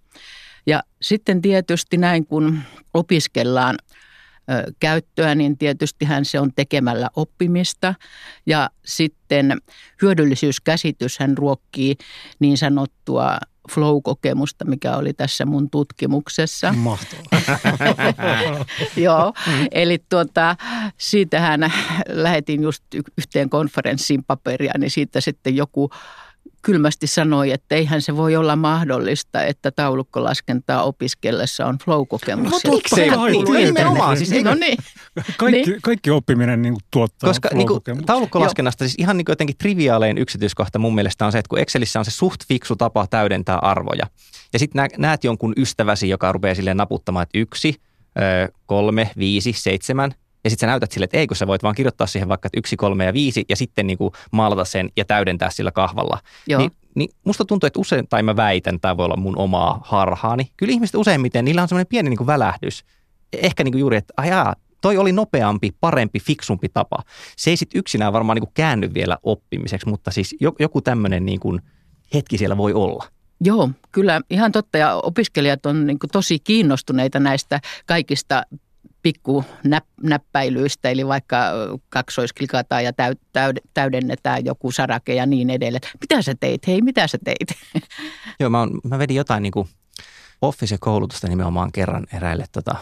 Ja sitten tietysti näin, kun opiskellaan käyttöä, niin tietystihän se on tekemällä oppimista. Ja sitten hyödyllisyyskäsitys hän ruokkii niin sanottua flow-kokemusta, mikä oli tässä mun tutkimuksessa. Mahtavaa. Joo, mm. eli tuota, siitähän lähetin just yhteen konferenssiin paperia, niin siitä sitten joku kylmästi sanoi, että eihän se voi olla mahdollista, että taulukkolaskentaa opiskellessa on flow-kokemus. No miksei? Nimenomaan. Siis, no niin. Kaikki, niin. kaikki oppiminen niin kuin tuottaa Koska niin kuin, taulukkolaskennasta siis ihan niin kuin jotenkin triviaalein yksityiskohta mun mielestä on se, että kun Excelissä on se suht fiksu tapa täydentää arvoja. Ja sitten näet jonkun ystäväsi, joka rupeaa silleen naputtamaan, että yksi, kolme, viisi, seitsemän – ja sitten sä näytät sille, että ei kun sä voit vaan kirjoittaa siihen vaikka että yksi, kolme ja viisi ja sitten niin kuin maalata sen ja täydentää sillä kahvalla. Joo. Ni, niin musta tuntuu, että usein, tai mä väitän, tämä voi olla mun omaa harhaani. Kyllä ihmiset useimmiten, niillä on semmoinen pieni niin kuin välähdys. Ehkä niin kuin juuri, että ajaa, toi oli nopeampi, parempi, fiksumpi tapa. Se ei sitten yksinään varmaan niin kuin käänny vielä oppimiseksi, mutta siis joku tämmöinen niin kuin hetki siellä voi olla. Joo, kyllä ihan totta. Ja opiskelijat on niin tosi kiinnostuneita näistä kaikista pikku näppäilyistä, eli vaikka kaksoisklikataan ja täydennetään joku sarake ja niin edelleen. Mitä sä teit? Hei, mitä sä teit? Joo, mä, on, mä vedin jotain niin kuin office-koulutusta nimenomaan kerran eräille tota,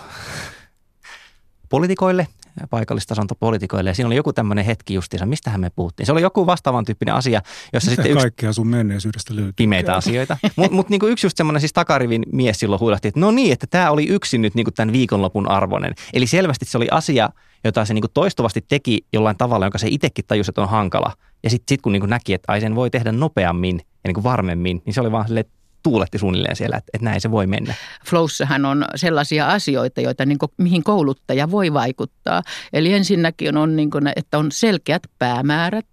poliitikoille paikallistason poliitikoille. Ja siinä oli joku tämmöinen hetki justiinsa, mistähän me puhuttiin. Se oli joku vastaavan tyyppinen asia, jossa Mitä sitten kaikkea sun menneisyydestä löytyy? Pimeitä asioita. Mutta mut niinku yksi just semmoinen siis takarivin mies silloin huudahti, että no niin, että tämä oli yksi nyt niinku tämän viikonlopun arvoinen. Eli selvästi se oli asia, jota se niinku toistuvasti teki jollain tavalla, jonka se itsekin tajusi, että on hankala. Ja sitten sit kun niinku näki, että ai sen voi tehdä nopeammin ja niinku varmemmin, niin se oli vaan silleen, tuuletti suunnilleen siellä, että, että näin se voi mennä. Flowssahan on sellaisia asioita, joita niin kuin, mihin kouluttaja voi vaikuttaa. Eli ensinnäkin on, niin kuin, että on selkeät päämäärät.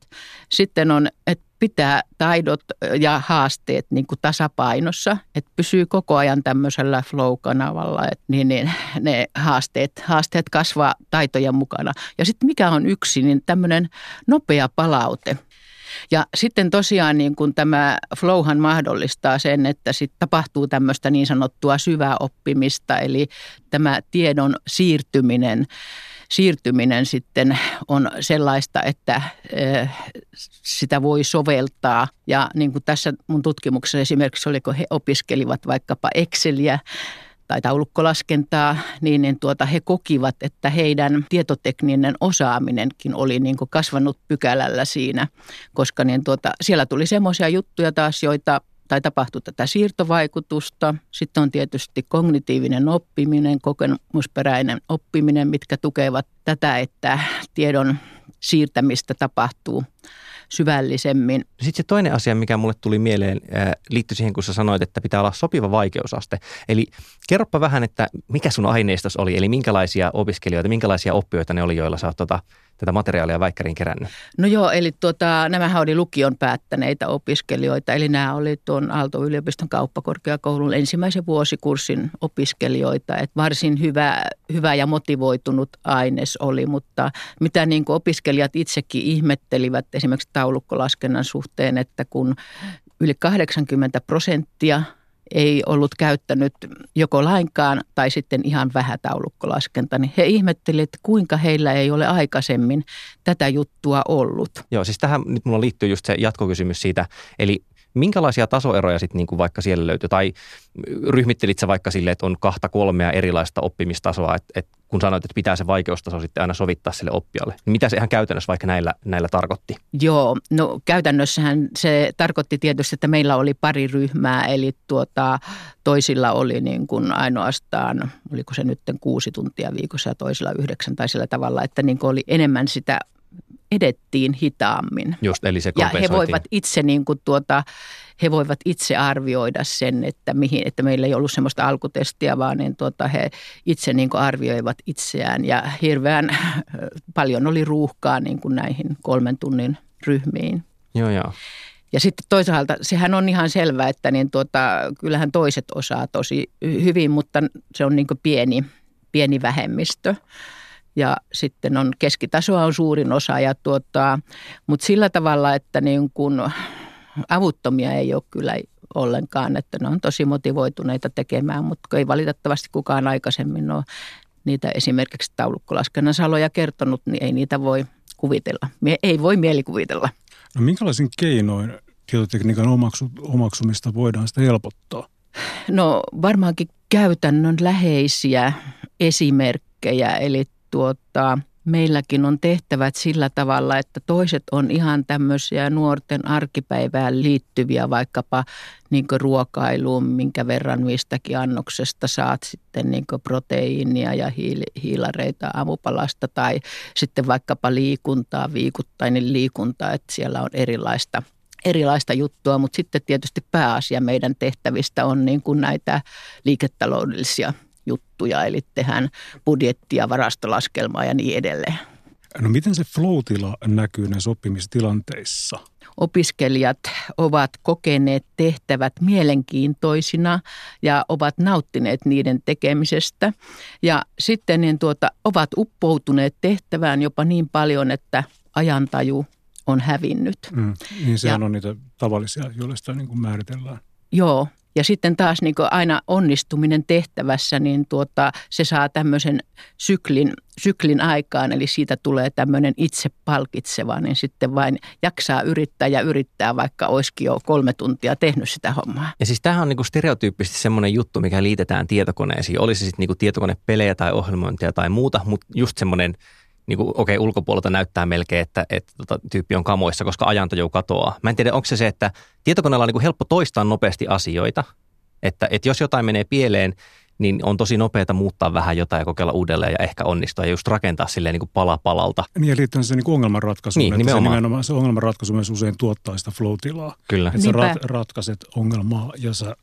Sitten on, että pitää taidot ja haasteet niin kuin tasapainossa, että pysyy koko ajan tämmöisellä flow-kanavalla, että niin, niin, ne haasteet, haasteet kasvaa taitojen mukana. Ja sitten mikä on yksi, niin tämmöinen nopea palaute – ja sitten tosiaan niin kuin tämä flowhan mahdollistaa sen, että sitten tapahtuu tämmöistä niin sanottua syvää oppimista, eli tämä tiedon siirtyminen siirtyminen sitten on sellaista, että eh, sitä voi soveltaa. Ja niin kuin tässä mun tutkimuksessa esimerkiksi oli, kun he opiskelivat vaikkapa Exceliä, tai taulukkolaskentaa, niin, niin tuota, he kokivat, että heidän tietotekninen osaaminenkin oli niin kuin kasvanut pykälällä siinä, koska niin tuota, siellä tuli semmoisia juttuja taas, joita tai tapahtui tätä siirtovaikutusta. Sitten on tietysti kognitiivinen oppiminen, kokemusperäinen oppiminen, mitkä tukevat tätä, että tiedon siirtämistä tapahtuu syvällisemmin. Sitten se toinen asia, mikä mulle tuli mieleen, liittyy siihen, kun sä sanoit, että pitää olla sopiva vaikeusaste. Eli kerropa vähän, että mikä sun aineistos oli, eli minkälaisia opiskelijoita, minkälaisia oppijoita ne oli, joilla sä oot tota, tätä materiaalia väikkäriin kerännyt? No joo, eli tuota, nämähän oli lukion päättäneitä opiskelijoita, eli nämä oli tuon Aalto-yliopiston kauppakorkeakoulun ensimmäisen vuosikurssin opiskelijoita, että varsin hyvä, hyvä ja motivoitunut aines oli, mutta mitä niin kuin opiskelijat itsekin ihmettelivät esimerkiksi taulukkolaskennan suhteen, että kun yli 80 prosenttia – ei ollut käyttänyt joko lainkaan tai sitten ihan vähätaulukkolaskenta, niin he ihmettelivat, että kuinka heillä ei ole aikaisemmin tätä juttua ollut. Joo, siis tähän nyt mulla liittyy just se jatkokysymys siitä, eli minkälaisia tasoeroja sitten niin kuin vaikka siellä löytyy? Tai ryhmittelit sä vaikka sille, että on kahta kolmea erilaista oppimistasoa, että, että kun sanoit, että pitää se vaikeustaso sitten aina sovittaa sille oppijalle, niin mitä se ihan käytännössä vaikka näillä, näillä tarkoitti? Joo, no käytännössähän se tarkoitti tietysti, että meillä oli pari ryhmää, eli tuota, toisilla oli niin kuin ainoastaan, oliko se nyt kuusi tuntia viikossa ja toisilla yhdeksän tai sillä tavalla, että niin kuin oli enemmän sitä edettiin hitaammin. Just, eli se ja he voivat itse niin kuin tuota, he voivat itse arvioida sen, että, mihin, että meillä ei ollut sellaista alkutestiä, vaan niin tuota, he itse niin kuin arvioivat itseään ja hirveän paljon oli ruuhkaa niin kuin näihin kolmen tunnin ryhmiin. Joo, joo. Ja sitten toisaalta sehän on ihan selvää, että niin tuota, kyllähän toiset osaa tosi hyvin, mutta se on niin pieni, pieni vähemmistö ja sitten on keskitasoa on suurin osa. Ja tuota, mutta sillä tavalla, että niin kun avuttomia ei ole kyllä ollenkaan, että ne on tosi motivoituneita tekemään, mutta ei valitettavasti kukaan aikaisemmin ole niitä esimerkiksi taulukkolaskennan saloja kertonut, niin ei niitä voi kuvitella. Ei voi mielikuvitella. No minkälaisin keinoin tietotekniikan omaksu, omaksumista voidaan sitä helpottaa? No varmaankin käytännön läheisiä esimerkkejä, eli tuota, meilläkin on tehtävät sillä tavalla, että toiset on ihan tämmöisiä nuorten arkipäivään liittyviä, vaikkapa niin ruokailuun, minkä verran mistäkin annoksesta saat sitten niin proteiinia ja hiilareita aamupalasta tai sitten vaikkapa liikuntaa, viikoittainen liikunta, että siellä on erilaista erilaista juttua, mutta sitten tietysti pääasia meidän tehtävistä on niin kuin näitä liiketaloudellisia juttuja, eli tehdään budjettia, varastolaskelmaa ja niin edelleen. No miten se flow-tila näkyy näissä oppimistilanteissa? Opiskelijat ovat kokeneet tehtävät mielenkiintoisina ja ovat nauttineet niiden tekemisestä. Ja sitten niin tuota, ovat uppoutuneet tehtävään jopa niin paljon, että ajantaju on hävinnyt. Mm, niin sehän ja, on niitä tavallisia, joille sitä niin kuin määritellään. Joo, ja sitten taas niin aina onnistuminen tehtävässä, niin tuota, se saa tämmöisen syklin, syklin aikaan, eli siitä tulee tämmöinen itse palkitseva, niin sitten vain jaksaa yrittää ja yrittää, vaikka olisikin jo kolme tuntia tehnyt sitä hommaa. Ja siis tämähän on niin stereotyyppisesti semmoinen juttu, mikä liitetään tietokoneisiin. Olisi sitten niin tietokonepelejä tai ohjelmointia tai muuta, mutta just semmoinen – niin kuin, okei, okay, ulkopuolelta näyttää melkein, että, että tota, tyyppi on kamoissa, koska ajantaju katoaa. Mä en tiedä, onko se se, että tietokoneella on niin kuin helppo toistaa nopeasti asioita, että, että jos jotain menee pieleen, niin on tosi nopeata muuttaa vähän jotain ja kokeilla uudelleen ja ehkä onnistua ja just rakentaa silleen niin kuin pala palalta. Niin ja liittyen se niin kuin ongelmanratkaisuun, niin, että nimenomaan. Se, nimenomaan, se ongelmanratkaisu myös usein tuottaa sitä flow-tilaa. Kyllä. Että sä rat, ratkaiset ongelmaa ja sä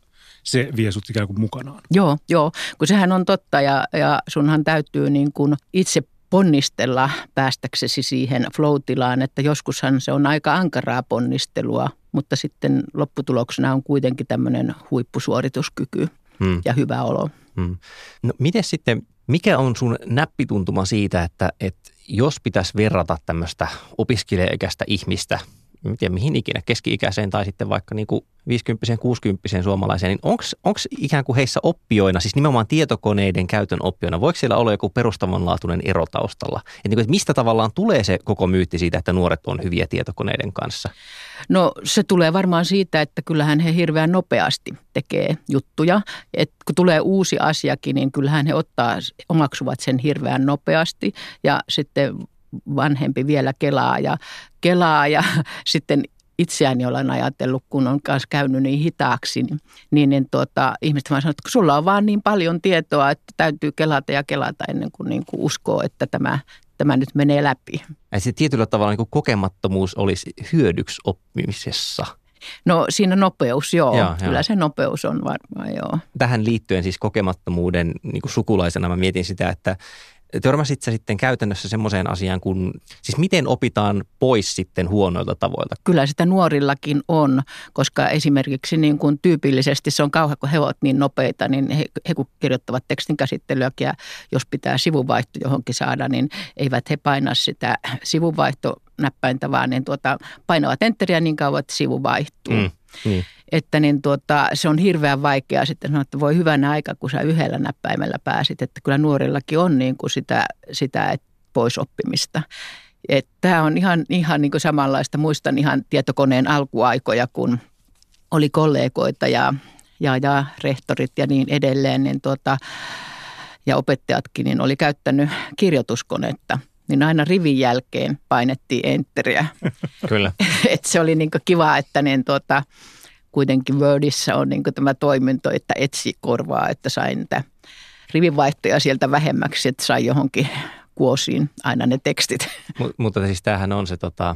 se vie sut ikään kuin mukanaan. Joo, joo, kun sehän on totta ja, ja sunhan täytyy niin kuin itse ponnistella päästäksesi siihen flow-tilaan, että joskushan se on aika ankaraa ponnistelua, mutta sitten lopputuloksena on kuitenkin tämmöinen huippusuorituskyky hmm. ja hyvä olo. Hmm. No miten sitten, mikä on sun näppituntuma siitä, että, että jos pitäisi verrata tämmöistä opiskelijaikäistä ihmistä – tiedä mihin ikinä, keski-ikäiseen tai sitten vaikka niin kuin 50 60 suomalaiseen, niin onko ikään kuin heissä oppijoina, siis nimenomaan tietokoneiden käytön oppijoina, voiko siellä olla joku perustavanlaatuinen ero taustalla? Että, niin kuin, että mistä tavallaan tulee se koko myytti siitä, että nuoret on hyviä tietokoneiden kanssa? No se tulee varmaan siitä, että kyllähän he hirveän nopeasti tekee juttuja. Et kun tulee uusi asiakin, niin kyllähän he ottaa, omaksuvat sen hirveän nopeasti ja sitten vanhempi vielä kelaa ja, kelaa ja sitten itseäni olen ajatellut, kun on kanssa käynyt niin hitaaksi, niin, niin, niin tuota, ihmiset vaan sanoo, että sulla on vaan niin paljon tietoa, että täytyy kelata ja kelata ennen kuin, niin kuin uskoo, että tämä, tämä nyt menee läpi. Ja se tietyllä tavalla niin kuin kokemattomuus olisi hyödyksi oppimisessa. No siinä nopeus, joo. joo Kyllä joo. se nopeus on varmaan, joo. Tähän liittyen siis kokemattomuuden niin kuin sukulaisena mä mietin sitä, että Törmäsit sä sitten käytännössä semmoiseen asiaan kuin, siis miten opitaan pois sitten huonoilta tavoilta? Kyllä sitä nuorillakin on, koska esimerkiksi niin kuin tyypillisesti se on kauhean, kun he ovat niin nopeita, niin he, he kun kirjoittavat tekstin käsittelyäkin ja jos pitää sivuvaihto johonkin saada, niin eivät he paina sitä sivuvaihto näppäintä, vaan niin tuota, painavat enteriä niin kauan, että sivu vaihtuu. Mm, niin. Että niin tuota, se on hirveän vaikeaa sitten sanoa, että voi hyvänä aika, kun sä yhdellä näppäimellä pääsit. Että kyllä nuorillakin on niin kuin sitä, sitä pois oppimista. Tämä on ihan, ihan niin kuin samanlaista. Muistan ihan tietokoneen alkuaikoja, kun oli kollegoita ja, ja, ja rehtorit ja niin edelleen, niin tuota, ja opettajatkin, niin oli käyttänyt kirjoituskonetta – niin aina rivin jälkeen painettiin enteriä. Kyllä. Et se oli niin kiva, että niin tuota, kuitenkin Wordissa on niin tämä toiminto, että etsi korvaa, että sain niitä rivinvaihtoja sieltä vähemmäksi, että sai johonkin kuosiin aina ne tekstit. M- mutta siis tämähän on se tota,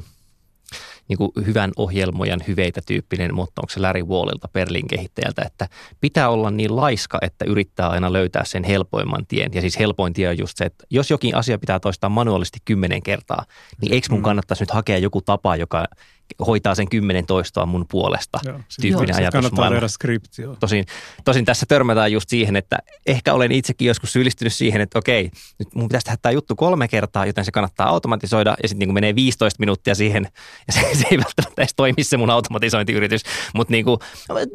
niin kuin hyvän ohjelmojan hyveitä tyyppinen, mutta onko se Larry Wallilta Perlin kehittäjältä, että pitää olla niin laiska, että yrittää aina löytää sen helpoimman tien. Ja siis helpoin tie on just se, että jos jokin asia pitää toistaa manuaalisesti kymmenen kertaa, niin eikö mun mm. kannattaisi nyt hakea joku tapa, joka hoitaa sen kymmenen toistoa mun puolesta joo, tyyppinen ajatus. Kannattaa skripti, Tosin, tosin tässä törmätään just siihen, että ehkä olen itsekin joskus syyllistynyt siihen, että okei, nyt mun pitäisi tehdä tämä juttu kolme kertaa, joten se kannattaa automatisoida ja sitten niin menee 15 minuuttia siihen ja se, se ei välttämättä edes toimi se mun automatisointiyritys. Mutta niin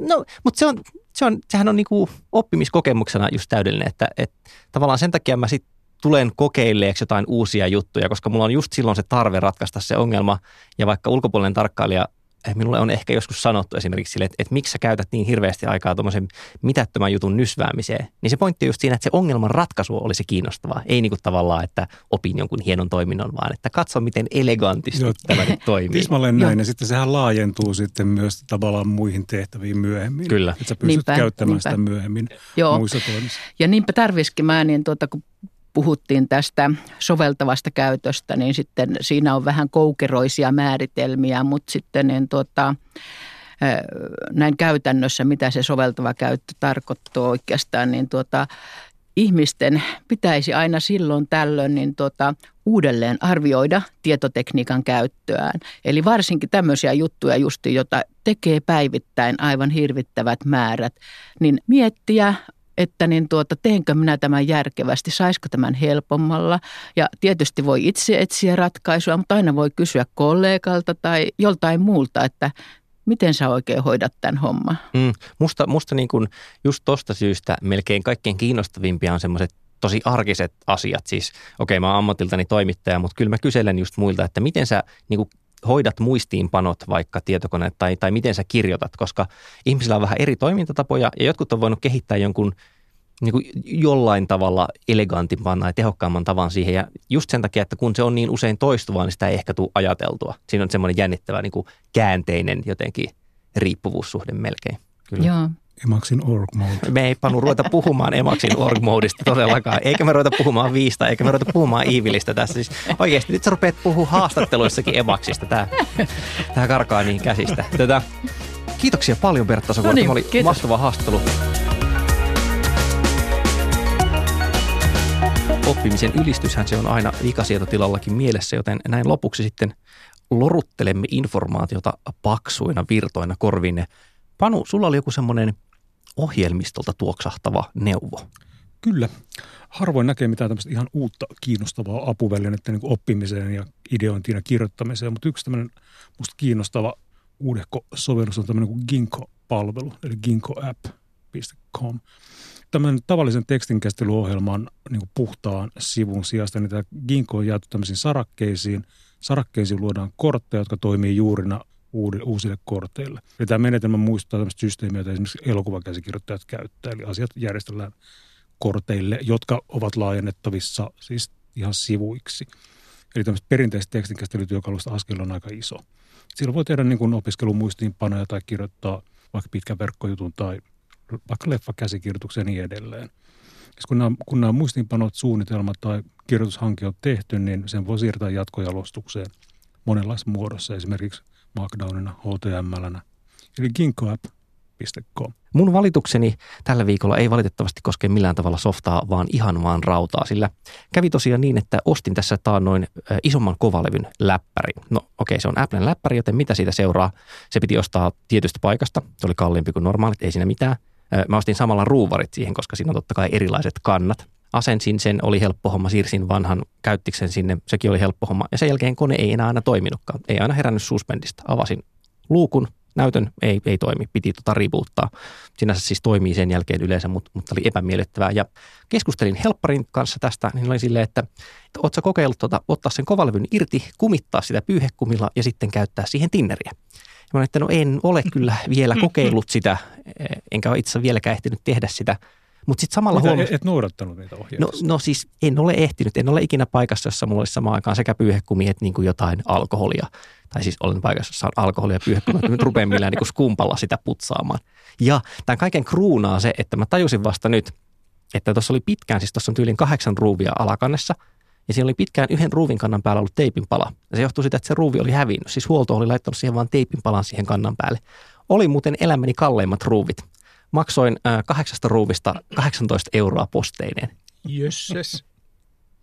no, mut se on, se on, sehän on niin kuin oppimiskokemuksena just täydellinen, että, että tavallaan sen takia mä sitten tulen kokeilleeksi jotain uusia juttuja, koska mulla on just silloin se tarve ratkaista se ongelma. Ja vaikka ulkopuolinen tarkkailija, eh, minulle on ehkä joskus sanottu esimerkiksi sille, että, että miksi sä käytät niin hirveästi aikaa tuommoisen mitättömän jutun nysväämiseen, niin se pointti on just siinä, että se ongelman ratkaisu olisi kiinnostavaa. Ei niin kuin tavallaan, että opin jonkun hienon toiminnon, vaan että katso, miten elegantisti Joo, tämä nyt toimii. Tismalleen näin, ja sitten sehän laajentuu sitten myös tavallaan muihin tehtäviin myöhemmin. Kyllä. Että sä pystyt niinpä, käyttämään niinpä. sitä myöhemmin Joo. muissa toimissa. Ja niinpä tarvisikin mä, niin tuota, kun puhuttiin tästä soveltavasta käytöstä, niin sitten siinä on vähän koukeroisia määritelmiä, mutta sitten niin tuota, näin käytännössä, mitä se soveltava käyttö tarkoittaa oikeastaan, niin tuota, ihmisten pitäisi aina silloin tällöin niin tuota, uudelleen arvioida tietotekniikan käyttöään. Eli varsinkin tämmöisiä juttuja justi, jota tekee päivittäin aivan hirvittävät määrät, niin miettiä, että niin tuota, teenkö minä tämän järkevästi, saisiko tämän helpommalla. Ja tietysti voi itse etsiä ratkaisua, mutta aina voi kysyä kollegalta tai joltain muulta, että miten sä oikein hoidat tämän homman. Mm, musta musta niin kuin just tuosta syystä melkein kaikkein kiinnostavimpia on semmoiset tosi arkiset asiat. Siis okei, okay, mä oon ammatiltani toimittaja, mutta kyllä mä kyselen just muilta, että miten sä niin kuin hoidat muistiinpanot vaikka tietokone tai, tai miten sä kirjoitat, koska ihmisillä on vähän eri toimintatapoja ja jotkut on voinut kehittää jonkun niin kuin jollain tavalla elegantimpaan tai tehokkaamman tavan siihen. Ja just sen takia, että kun se on niin usein toistuvaa, niin sitä ei ehkä tule ajateltua. Siinä on semmoinen jännittävä niin kuin käänteinen jotenkin riippuvuussuhde melkein. Kyllä. Joo. Emaxin org mode. Me ei panu ruveta puhumaan Emaxin org modista todellakaan. Eikä me ruveta puhumaan viista, eikä me ruveta puhumaan Iivilistä tässä. Siis oikeasti nyt sä rupeat puhua haastatteluissakin Emaxista. Tämä, tämä karkaa niin käsistä. Tätä, kiitoksia paljon Bertta Sokula. No niin, Tämä oli kiitos. mahtava haastattelu. Oppimisen ylistyshän se on aina vikasietotilallakin mielessä, joten näin lopuksi sitten loruttelemme informaatiota paksuina virtoina korvinne. Panu, sulla oli joku semmoinen ohjelmistolta tuoksahtava neuvo. Kyllä. Harvoin näkee mitään tämmöistä ihan uutta kiinnostavaa apuvälinettä niin oppimiseen ja ideointiin ja kirjoittamiseen, mutta yksi tämmöinen musta kiinnostava uudehko sovellus on tämmöinen kuin Ginkgo-palvelu, eli ginkoapp.com. Tämmöinen tavallisen tekstinkäsittelyohjelman niin puhtaan sivun sijasta, niin tämä Ginkgo on jaettu tämmöisiin sarakkeisiin. Sarakkeisiin luodaan kortteja, jotka toimii juurina uusille korteille. Ja tämä menetelmä muistuttaa tämmöistä systeemiä, jota esimerkiksi elokuvakäsikirjoittajat käyttää. Eli asiat järjestellään korteille, jotka ovat laajennettavissa siis ihan sivuiksi. Eli tämmöistä perinteistä tekstinkäsittelytyökalusta askel on aika iso. Silloin voi tehdä niin opiskelumuistiinpanoja tai kirjoittaa vaikka pitkän verkkojutun tai vaikka leffakäsikirjoituksia ja niin edelleen. Kun nämä, kun nämä muistiinpanot, suunnitelmat tai kirjoitushanke on tehty, niin sen voi siirtää jatkojalostukseen monenlaisessa muodossa, esimerkiksi Markdownina, HTML. Eli Ginkgo App Softa.com. Mun valitukseni tällä viikolla ei valitettavasti koske millään tavalla softaa, vaan ihan vaan rautaa, sillä kävi tosiaan niin, että ostin tässä taannoin isomman kovalevyn läppäri. No okei, okay, se on Applen läppäri, joten mitä siitä seuraa? Se piti ostaa tietystä paikasta, se oli kalliimpi kuin normaalit, ei siinä mitään. Mä ostin samalla ruuvarit siihen, koska siinä on totta kai erilaiset kannat. Asensin sen, oli helppo homma, siirsin vanhan käyttiksen sinne, sekin oli helppo homma. Ja sen jälkeen kone ei enää aina toiminutkaan, ei aina herännyt suspendista. Avasin luukun, näytön ei, ei toimi, piti tota ripuuttaa. Sinänsä siis toimii sen jälkeen yleensä, mutta, mutta oli epämiellyttävää. Ja keskustelin helpparin kanssa tästä, niin oli silleen, että, että ootko kokeillut tota, ottaa sen kovalevyn irti, kumittaa sitä pyyhekumilla ja sitten käyttää siihen tinneriä. Ja mä olin, että no en ole kyllä vielä kokeillut sitä, enkä ole itse vieläkään ehtinyt tehdä sitä. Mutta sitten samalla Mitä, huomasin... et noudattanut niitä ohjeita? No, no siis en ole ehtinyt, en ole ikinä paikassa, jossa mulla olisi samaan aikaan sekä pyyhekumi että niin kuin jotain alkoholia. Tai siis olen paikassa, jossa on alkoholia ja pyyhekumi, nyt rupean millään niin kuin skumpalla sitä putsaamaan. Ja tämän kaiken kruunaa se, että mä tajusin vasta nyt, että tuossa oli pitkään, siis tuossa on tyyliin kahdeksan ruuvia alakannessa, ja siinä oli pitkään yhden ruuvin kannan päällä ollut teipin pala. Ja se johtuu siitä, että se ruuvi oli hävinnyt. Siis huolto oli laittanut siihen vaan teipin palan siihen kannan päälle. Oli muuten elämäni kalleimmat ruuvit. Maksoin äh, kahdeksasta ruuvista 18 euroa posteineen. Jösses.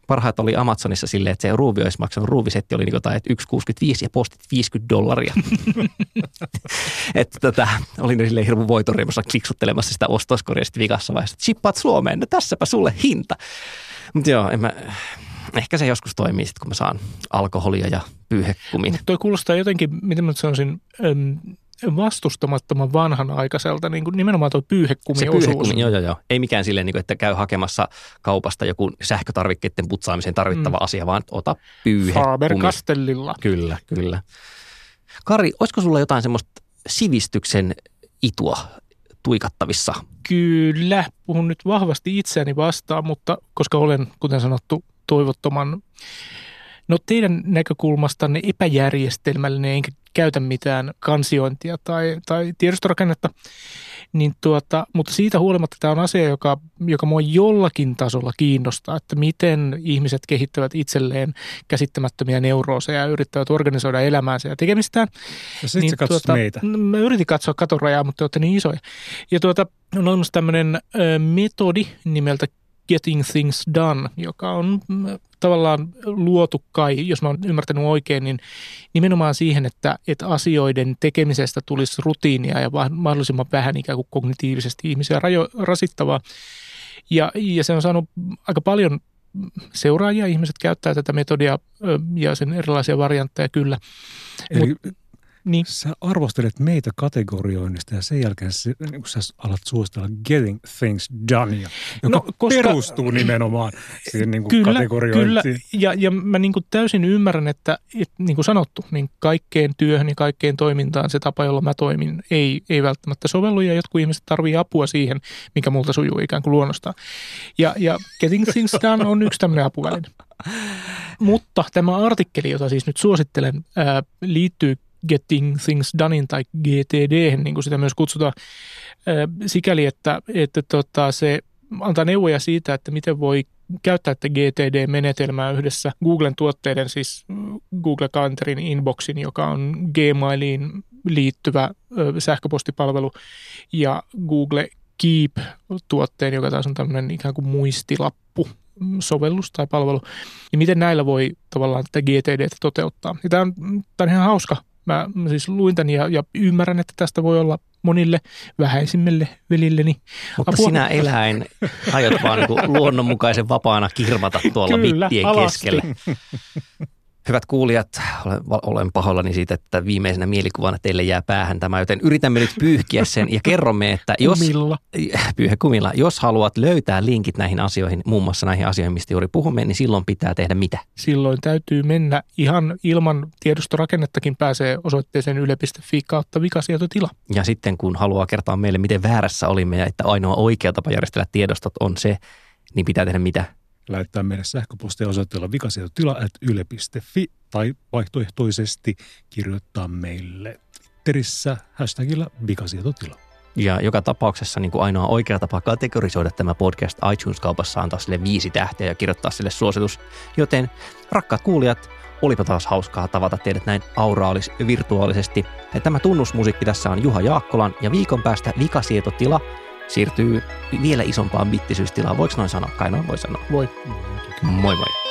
Parhaat oli Amazonissa silleen, että se ruuvi olisi maksanut, ruuvisetti oli niin jotain, että 1,65 ja postit 50 dollaria. että tota, olin silleen hirveän voitoriemassa kliksuttelemassa sitä ostoskoria sitten vikassa vaiheessa, että chippaat Suomeen, no tässäpä sulle hinta. Mutta joo, en mä, ehkä se joskus toimii sitten, kun mä saan alkoholia ja pyyhekumin. Toi kuulostaa jotenkin, miten mä sanoisin, äm, vastustamattoman vanhanaikaiselta, niin kuin nimenomaan tuo pyyhekumi Se pyyhekumi, joo, joo, joo. Ei mikään silleen, niin kuin, että käy hakemassa kaupasta joku sähkötarvikkeiden putsaamiseen tarvittava mm. asia, vaan ota pyyhekumi. Faber-Castellilla. Kyllä, kyllä. Kari, olisiko sulla jotain semmoista sivistyksen itua tuikattavissa? Kyllä, puhun nyt vahvasti itseäni vastaan, mutta koska olen, kuten sanottu, toivottoman No teidän näkökulmastanne epäjärjestelmällinen, enkä käytä mitään kansiointia tai, tai tiedostorakennetta, niin tuota, mutta siitä huolimatta tämä on asia, joka, joka mua jollakin tasolla kiinnostaa, että miten ihmiset kehittävät itselleen käsittämättömiä neurooseja ja yrittävät organisoida elämäänsä ja tekemistään. Ja sitten niin, tuota, meitä. Mä yritin katsoa katorajaa, mutta te olette niin isoja. Ja tuota, on olemassa tämmöinen metodi nimeltä Getting Things Done, joka on mm, tavallaan luotu kai, jos mä oon ymmärtänyt oikein, niin nimenomaan siihen, että, että asioiden tekemisestä tulisi rutiinia ja mahdollisimman vähän ikään kuin kognitiivisesti ihmisiä rajo, rasittavaa. Ja, ja se on saanut aika paljon seuraajia, ihmiset käyttää tätä metodia ja sen erilaisia variantteja kyllä. Eli Mut, niin. Sä arvostelet meitä kategorioinnista ja sen jälkeen sä, niin sä alat suositella getting things done, joka no, koska, perustuu nimenomaan siihen niin kuin kyllä, Kyllä, ja, ja mä niin kuin täysin ymmärrän, että, että niin kuin sanottu, niin kaikkeen työhön ja kaikkeen toimintaan se tapa, jolla mä toimin, ei, ei välttämättä sovellu ja jotkut ihmiset tarvii apua siihen, mikä multa sujuu ikään kuin luonnostaan. Ja, ja getting things done on yksi tämmöinen apuväline. Mutta tämä artikkeli, jota siis nyt suosittelen, ää, liittyy Getting Things Donein tai GTD, niin kuin sitä myös kutsutaan, sikäli, että, että tota, se antaa neuvoja siitä, että miten voi käyttää tätä GTD-menetelmää yhdessä Googlen tuotteiden, siis Google Calendarin Inboxin, joka on Gmailiin liittyvä sähköpostipalvelu, ja Google Keep-tuotteen, joka taas on tämmöinen ikään kuin muistilappu, sovellus tai palvelu, niin miten näillä voi tavallaan tätä GTD toteuttaa. Ja tämä on, tämä on ihan hauska Mä, mä siis luin tämän ja, ja ymmärrän, että tästä voi olla monille vähäisimmille velilleni. Mutta apua. sinä eläin aiot vaan niin luonnonmukaisen vapaana kirmata tuolla Kyllä, mittien alasti. keskellä. Hyvät kuulijat, olen, olen pahoillani siitä, että viimeisenä mielikuvana teille jää päähän tämä, joten yritämme nyt pyyhkiä sen ja kerromme, että jos, kumilla. Pyyhä kumilla, jos haluat löytää linkit näihin asioihin, muun muassa näihin asioihin, mistä juuri puhumme, niin silloin pitää tehdä mitä? Silloin täytyy mennä ihan ilman tiedostorakennettakin pääsee osoitteeseen yle.fi kautta vikasietotila. Ja sitten kun haluaa kertoa meille, miten väärässä olimme ja että ainoa oikea tapa järjestellä tiedostot on se, niin pitää tehdä mitä? Lähettää meille sähköpostia osoitteella vikasietotila.yle.fi tai vaihtoehtoisesti kirjoittaa meille Twitterissä hashtagilla vikasietotila. Ja joka tapauksessa niin kuin ainoa oikea tapa kategorisoida tämä podcast iTunes-kaupassa antaa sille viisi tähteä ja kirjoittaa sille suositus. Joten rakkaat kuulijat, Olipa taas hauskaa tavata teidät näin auraalis virtuaalisesti. Tämä tunnusmusiikki tässä on Juha Jaakkolan ja viikon päästä vikasietotila siirtyy vielä isompaan bittisyystilaan. Voiko noin sanoa? Kai noin voi sanoa. Voi. Moi moi.